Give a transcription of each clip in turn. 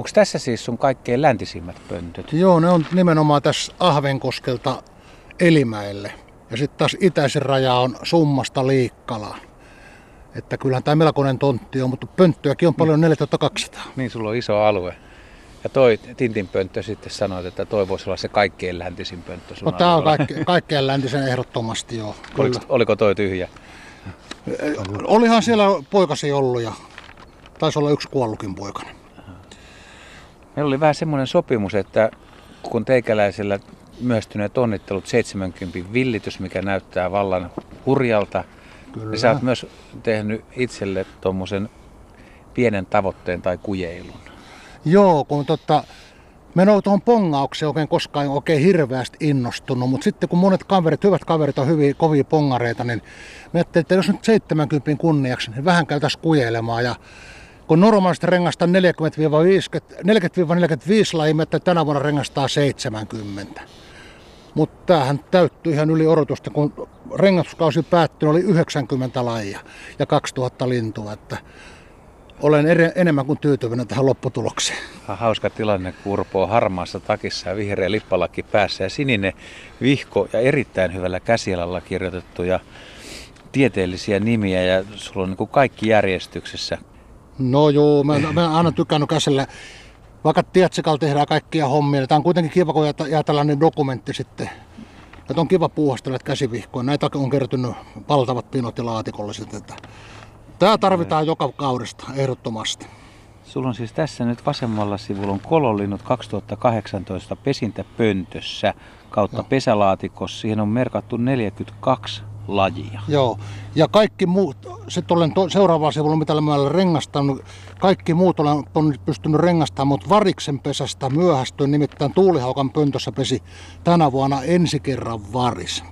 Onko tässä siis sun kaikkein läntisimmät pöntöt? Joo, ne on nimenomaan tässä Ahvenkoskelta Elimäelle. Ja sitten taas itäisin raja on Summasta Liikkalaan. Että kyllähän tämä melkoinen tontti on, mutta pönttöäkin on paljon 4200. Niin, sulla on iso alue. Ja toi Tintin pönttö sitten sanoit, että toi voisi olla se kaikkein läntisin pönttö sun No tämä on kaikke, kaikkein läntisen ehdottomasti joo. Oliko, Kyllä. oliko toi tyhjä? Olihan siellä poikasi ollut ja taisi olla yksi kuollutkin poikainen. Meillä oli vähän semmoinen sopimus, että kun teikäläisellä myöstyneet onnittelut 70 villitys, mikä näyttää vallan hurjalta, Kyllä. niin sä oot myös tehnyt itselle tuommoisen pienen tavoitteen tai kujeilun. Joo, kun tota, mä en ole tuohon pongaukseen oikein koskaan oikein hirveästi innostunut, mutta sitten kun monet kaverit, hyvät kaverit on hyviä, kovia pongareita, niin mä ajattelin, että jos nyt 70 kunniaksi, niin vähän käytäisiin kujeilemaan ja kun normaalisti rengastaa 40-50, 40-45 lajia, mä ajattelin, että tänä vuonna rengastaa 70. Mutta tämähän täyttyi ihan yli odotusta, kun rengastuskausi päättyi, oli 90 lajia ja 2000 lintua, että olen ere, enemmän kuin tyytyväinen tähän lopputulokseen. Ha- Hauska tilanne, kun Urpo on harmaassa takissa ja vihreä lippalakki päässä ja sininen vihko ja erittäin hyvällä käsialalla kirjoitettuja tieteellisiä nimiä ja sulla on niin kuin kaikki järjestyksessä. No joo, mä, mä oon aina tykännyt käsillä, vaikka Tietsikalla tehdään kaikkia hommia, niin tämä on kuitenkin kiva, kun jää- jää tällainen dokumentti sitten. Että on kiva puuhastella käsivihkoja. Näitä on kertynyt valtavat pinot ja laatikolliset. Että tämä tarvitaan joka kaudesta ehdottomasti. Sulla on siis tässä nyt vasemmalla sivulla on kololinnut 2018 pesintäpöntössä kautta Joo. pesälaatikossa. Siihen on merkattu 42 lajia. Joo, ja kaikki muut, sitten olen to, seuraavalla sivulla, mitä olen rengastanut, kaikki muut olen, pystynyt rengastamaan, mutta variksen pesästä myöhästyin, nimittäin Tuulihaukan pöntössä pesi tänä vuonna ensi kerran varis.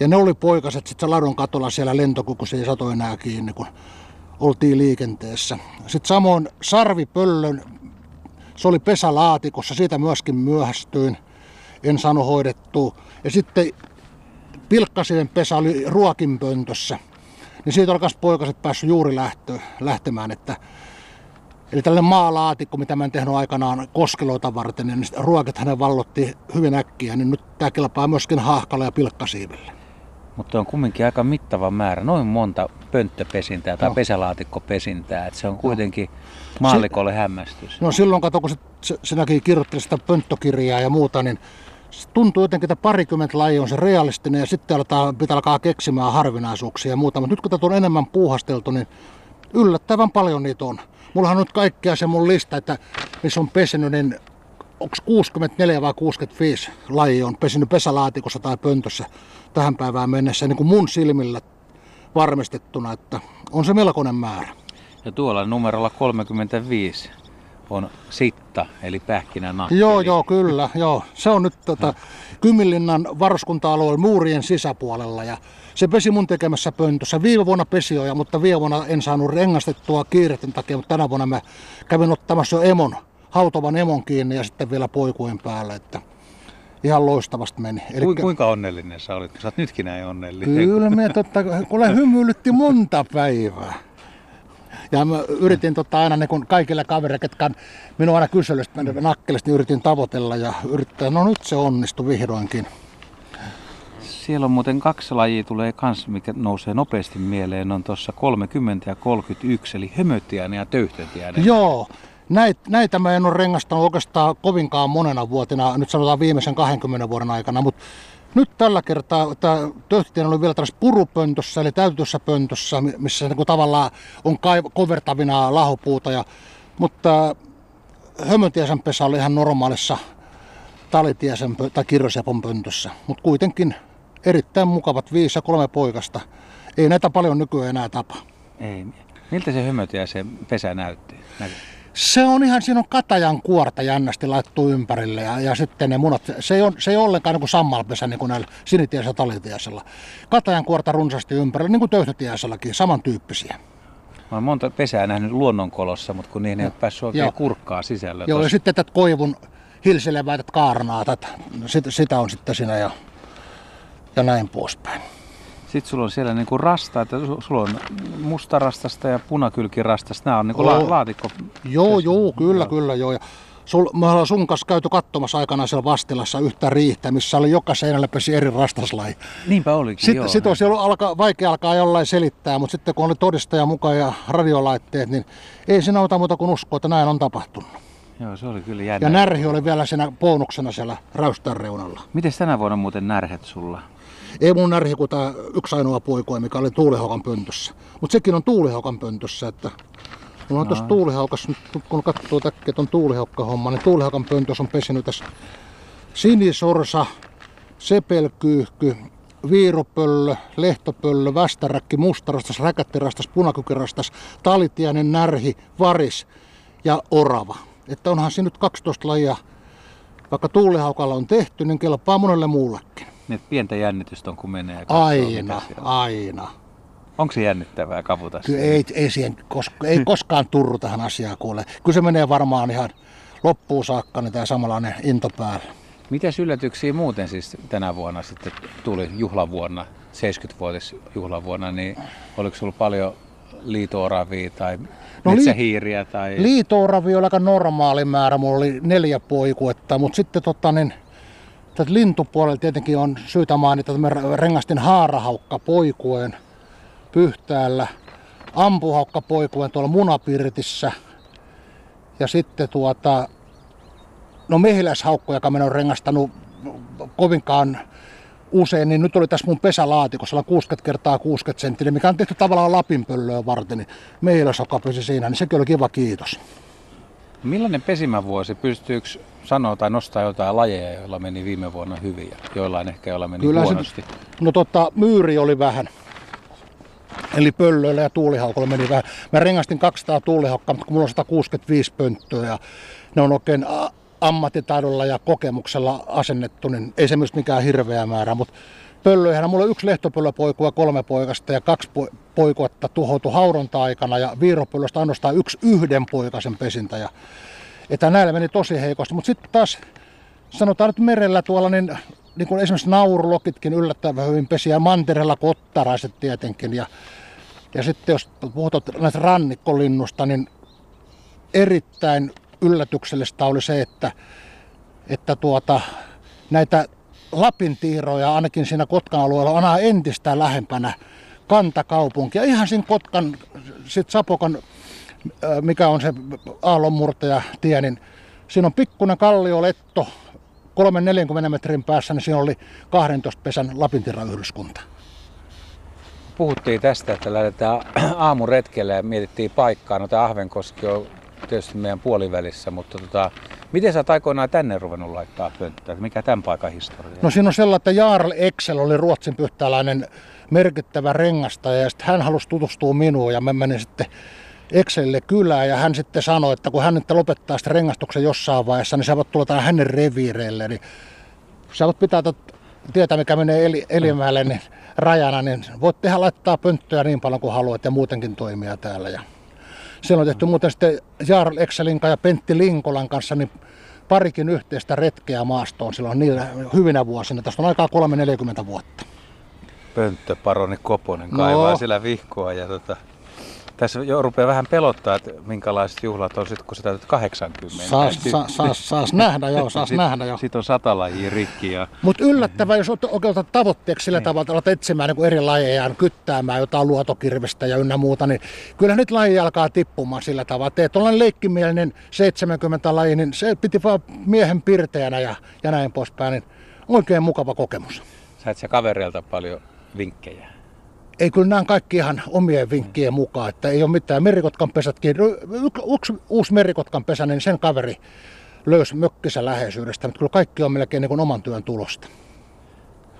Ja ne oli poikaset sitten ladon katolla siellä lentokukussa, ei sato enää kiinni, kun oltiin liikenteessä. Sitten samoin sarvipöllön, se oli pesälaatikossa, siitä myöskin myöhästyin, en saanut hoidettua. Ja sitten Pilkkasien pesä oli ruokinpöntössä, niin siitä myös poikaset päässyt juuri lähtö, lähtemään. Että, eli tällainen maalaatikko, mitä mä en tehnyt aikanaan koskeloita varten, niin ruokit hänen vallotti hyvin äkkiä, niin nyt tämä kelpaa myöskin haahkalla ja pilkkasiiville. Mutta on kumminkin aika mittava määrä, noin monta pönttöpesintää tai Joo. pesälaatikkopesintää. Että se on kuitenkin maallikolle hämmästys. No silloin kato, kun sit, se- sinäkin kirjoittelit sitä pönttokirjaa ja muuta, niin se tuntuu jotenkin, että parikymmentä lajia on se realistinen ja sitten aletaan, pitää alkaa keksimään harvinaisuuksia ja muuta. Mutta nyt kun tätä on enemmän puuhasteltu, niin yllättävän paljon niitä on. Mullahan on nyt kaikkea se mun lista, että missä on pesinyt, niin onko 64 vai 65 lajia on pesinyt pesälaatikossa tai pöntössä tähän päivään mennessä niin kuin mun silmillä varmistettuna, että on se melkoinen määrä. Ja tuolla numerolla 35 on sitta, eli pähkinänakki. Joo, eli joo, kyllä, joo. Se on nyt tota, Kyminlinnan varuskunta-alueen muurien sisäpuolella ja se pesi mun tekemässä pöntössä. Viime vuonna pesi jo, ja- mutta viime vuonna en saanut rengastettua kiireiden takia, mutta tänä vuonna mä kävin ottamassa jo emon, hautovan emon kiinni ja sitten vielä poikujen päälle, että ihan loistavasti meni. Ku, kuinka onnellinen sä olit? Sä oot nytkin näin onnellinen. Kyllä, me totta, kuule hymyilytti monta päivää. Ja mä yritin tota aina niin kun kaikilla kavereilla, ketkä minua aina kysellyt nakkelista, niin yritin tavoitella ja yrittää, no nyt se onnistui vihdoinkin. Siellä on muuten kaksi lajia tulee kans, mikä nousee nopeasti mieleen. On tuossa 30 ja 31, eli hömötiäinen ja töyhtötiäinen. Joo, näitä, näitä mä en ole rengastanut oikeastaan kovinkaan monena vuotena, nyt sanotaan viimeisen 20 vuoden aikana, mutta nyt tällä kertaa tämä oli vielä tällaisessa purupöntössä, eli täytetyssä pöntössä, mi- missä niin tavallaan on kaiv- kovertavina lahopuuta, ja, mutta hömötiäisen pesä oli ihan normaalissa talitiäisen pö- tai kirjosepon pöntössä, mutta kuitenkin erittäin mukavat viisi ja kolme poikasta. Ei näitä paljon nykyään enää tapa. Ei. Miltä se hömötiäisen pesä näytti? Näky- Se on ihan, siinä on katajan kuorta jännästi laittu ympärille ja, ja sitten ne munat, se ei, on, se ei ole ollenkaan niin kuin sammalpesä niin kuin näillä sinitiäisellä ja talitiäisellä. Katajan kuorta runsaasti ympärille, niin kuin töyhtötiäiselläkin, samantyyppisiä. Mä oon monta pesää nähnyt luonnonkolossa, mutta kun niihin ei ole päässyt oikein Joo. kurkkaa sisällä. Joo, ja tossa. sitten tätä koivun hilselevää tätä kaarnaa, tätä, sitä, sitä on sitten siinä ja, ja näin poispäin. Sitten sulla on siellä niinku rasta, että sulla on mustarastasta ja punakylkirastasta. Nämä on niinku la- laatikko. Joo, joo, kyllä, joo. kyllä, joo. Ja sul, me ollaan sun kanssa käyty katsomassa aikana siellä Vastilassa yhtä riihtä, missä oli joka seinällä pesi eri rastaslaji. Niinpä olikin, Sitten joo. sit olisi ollut alkaa, vaikea alkaa jollain selittää, mutta sitten kun oli todistaja mukaan ja radiolaitteet, niin ei siinä auta muuta kuin uskoa, että näin on tapahtunut. Joo, se oli kyllä jännä. Ja närhi oli vielä siinä bonuksena siellä räystän reunalla. Miten tänä vuonna muuten närhet sulla? Ei mun närhi kuin tämä yksi ainoa poikue, mikä oli tuulihokan pöntössä. Mutta sekin on tuulihokan pöntössä, että Mulla on no. tuossa tuulihaukas, kun katsoo täkkiä tuon tuulihaukkahomman, niin tuulihaukan pöntössä on pesinyt tässä sinisorsa, sepelkyyhky, viirupöllö, lehtopöllö, västäräkki, mustarastas, räkättirastas, punakykirastas, talitiainen, närhi, varis ja orava. Että onhan siinä nyt 12 lajia, vaikka tuulihaukalla on tehty, niin kelpaa monelle muullekin. Niin pientä jännitystä on kun menee. Aina, aina. Onko se jännittävää kavuta? Kyllä ei, ei, siihen, koska, ei koskaan turru tähän asiaan kuule. Kyllä se menee varmaan ihan loppuun saakka, niin tämä samanlainen into päällä. Mitä yllätyksiä muuten siis tänä vuonna sitten tuli juhlavuonna, 70-vuotisjuhlavuonna, niin oliko sinulla paljon liitooravia tai no, metsähiiriä? Tai... Liitooravia oli aika normaali määrä, mulla oli neljä poikuetta, mutta sitten tota, niin, tätä lintupuolella tietenkin on syytä mainita, mä rengastin haarahaukka poikueen – Pyhtäällä, ampuhaukkapoikuen tuolla Munapirtissä ja sitten tuota, no mehiläishaukko, joka olen rengastanut kovinkaan usein, niin nyt oli tässä mun pesälaatikossa 60 kertaa 60 senttinen, mikä on tehty tavallaan lapinpöllöä varten, niin mehiläishaukka pesi siinä, niin sekin oli kiva kiitos. Millainen pesimävuosi? Pystyykö sanoa tai nostaa jotain lajeja, joilla meni viime vuonna hyvin ja joillain ehkä joilla meni Kyllä huonosti? Se, no tota, myyri oli vähän Eli pöllöillä ja tuulihaukolla meni vähän. Mä rengastin 200 tuulihaukkaa, mutta kun mulla on 165 pönttöä ja ne on oikein ammattitaidolla ja kokemuksella asennettu, niin ei se myös mikään hirveä määrä, mutta pöllöihän mulla on yksi lehtopöllöpoikua kolme poikasta ja kaksi poikuetta tuhoutu hauronta-aikana ja viiropöllöstä ainoastaan yksi yhden poikasen pesintä. Ja, että näillä meni tosi heikosti, mutta sitten taas sanotaan nyt merellä tuolla, niin niin kuin esimerkiksi naurulokitkin yllättävän hyvin pesi ja mantereella kottaraiset tietenkin. Ja, ja sitten jos puhutaan näistä rannikkolinnusta, niin erittäin yllätyksellistä oli se, että, että tuota, näitä lapintiiroja ainakin siinä Kotkan alueella on aina entistä lähempänä kantakaupunkia. Ihan siinä Kotkan, sit Sapokan, mikä on se aallonmurtaja tie, niin siinä on pikkuinen kallioletto, 3-40 metrin päässä, niin siinä oli 12 pesän Lapintirayhdyskunta. Puhuttiin tästä, että lähdetään aamuretkelle ja mietittiin paikkaa. No tämä Ahvenkoski on tietysti meidän puolivälissä, mutta tota, miten sä oot aikoinaan tänne ruvennut laittaa pönttöä? Mikä tämän paikan historia? No siinä on sellainen, että Jarl Excel oli ruotsin pyhtäläinen merkittävä rengastaja ja sitten hän halusi tutustua minuun ja mä menin sitten Excelille kylään ja hän sitten sanoi, että kun hän nyt lopettaa sitten rengastuksen jossain vaiheessa, niin sä voit tulla hänen reviireille. Niin sä voit pitää tietää, mikä menee eli, elimälle niin rajana, niin voit tehdä laittaa pönttöjä niin paljon kuin haluat ja muutenkin toimia täällä. Ja siellä on tehty muuten sitten Jarl Excelin ja Pentti Linkolan kanssa niin parikin yhteistä retkeä maastoon silloin niillä hyvinä vuosina. Tästä on aikaa 3-40 vuotta. Pönttöparoni Koponen kaivaa no. siellä vihkoa ja tota, tässä jo rupeaa vähän pelottaa, että minkälaiset juhlat on sitten, kun sä täytät 80. Saas, sa, saas, saas nähdä, joo, saas sit, nähdä, joo. Sitten on sata lajia rikki. Ja... Mutta yllättävää, jos otat tavoitteeksi sillä niin. tavalla, että etsimään niin eri lajeja, kyttäämään jotain luotokirvestä ja ynnä muuta, niin kyllä nyt laji alkaa tippumaan sillä tavalla. Teet tuollainen leikkimielinen 70 laji, niin se piti vaan miehen pirteänä ja, ja näin poispäin, niin oikein mukava kokemus. Sait sä kavereilta paljon vinkkejä? Ei kyllä nämä kaikki ihan omien vinkkien mukaan, että ei ole mitään. Merikotkan pesätkin, yksi uusi merikotkan pesä, niin sen kaveri löysi mökkisä läheisyydestä, mutta kyllä kaikki on melkein niin kuin oman työn tulosta.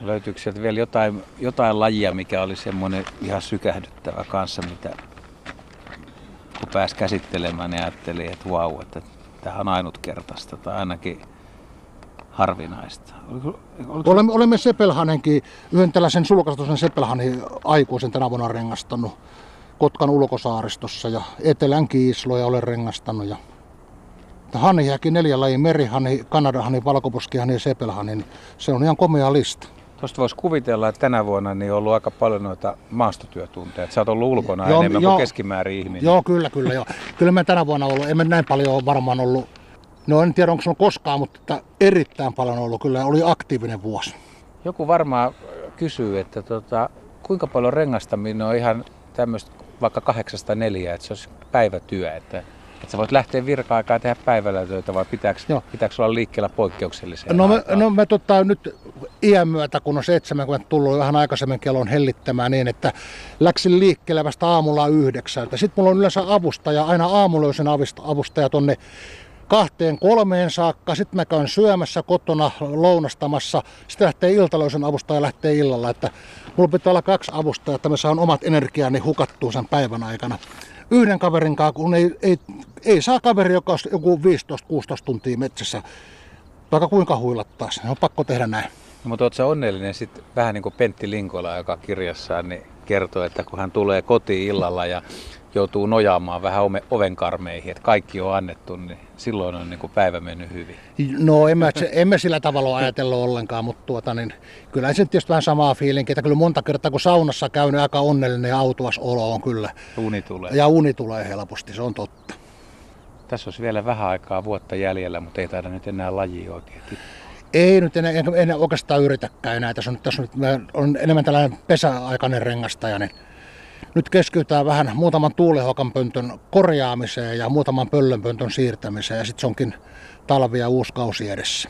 Löytyykö sieltä vielä jotain, jotain lajia, mikä oli semmoinen ihan sykähdyttävä kanssa, mitä kun pääsi käsittelemään, niin ajattelin, että vau, että tämä on ainutkertaista tai ainakin harvinaista. Oliko, oliko... Olemme, olemme Sepelhanenkin, yhden tällaisen sulkastusen Sepelhanin aikuisen tänä vuonna rengastanut Kotkan ulkosaaristossa ja Etelän kiisloja olen rengastanut. Ja hanhiäkin neljä lajia, merihani, kanadahani, valkoposkihani ja sepelhani, niin se on ihan komea lista. Tuosta voisi kuvitella, että tänä vuonna niin on ollut aika paljon noita maastotyötunteja. Sä oot ollut ulkona Joo, enemmän joo. kuin keskimäärin ihminen. Joo, kyllä, kyllä. Joo. Kyllä me tänä vuonna ollut, emme näin paljon ole varmaan ollut, no en tiedä onko se on koskaan, mutta erittäin paljon ollut. Kyllä oli aktiivinen vuosi. Joku varmaan kysyy, että tota, kuinka paljon rengastaminen on ihan tämmöistä vaikka kahdeksasta neljää, että se olisi päivätyö, että, että sä voit lähteä virka-aikaa tehdä päivällä töitä vai pitääkö, Joo. pitääkö olla liikkeellä poikkeukselliseen No me, no me tota, nyt iän myötä, kun on 70 tullut vähän aikaisemmin kellon hellittämään niin, että läksin liikkeelle vasta aamulla yhdeksältä. Sitten mulla on yleensä avustaja, aina aamullöisen avustaja tonne kahteen kolmeen saakka. Sitten mä käyn syömässä kotona lounastamassa. Sitten lähtee iltalöisen avustaja lähtee illalla. Että mulla pitää olla kaksi avustajaa, että mä saan omat energiani hukattua sen päivän aikana. Yhden kaverin kanssa, kun ei, ei, ei saa kaveri, joka on joku 15-16 tuntia metsässä vaikka kuinka huilattaisi. On pakko tehdä näin. No, mutta sä onnellinen sitten vähän niin kuin Pentti Linkola, joka kirjassaan niin kertoo, että kun hän tulee kotiin illalla ja joutuu nojaamaan vähän ome- ovenkarmeihin, että kaikki on annettu, niin silloin on niin kuin päivä mennyt hyvin. No emme, emme sillä tavalla ajatellut ollenkaan, mutta tuota, niin, kyllä se tietysti vähän samaa fiilinkiä, että kyllä monta kertaa kun saunassa käy, niin aika onnellinen ja autuas olo on kyllä. Uni tulee. Ja uni tulee helposti, se on totta. Tässä olisi vielä vähän aikaa vuotta jäljellä, mutta ei taida nyt enää laji oikein tippua. Ei nyt enää, en, en oikeastaan yritäkään enää. Tässä on, tässä on, on enemmän tällainen pesäaikainen rengastaja, niin nyt keskitytään vähän muutaman tuulihokan pöntön korjaamiseen ja muutaman pöllönpöntön siirtämiseen ja sitten se onkin talvi ja uusi kausi edessä.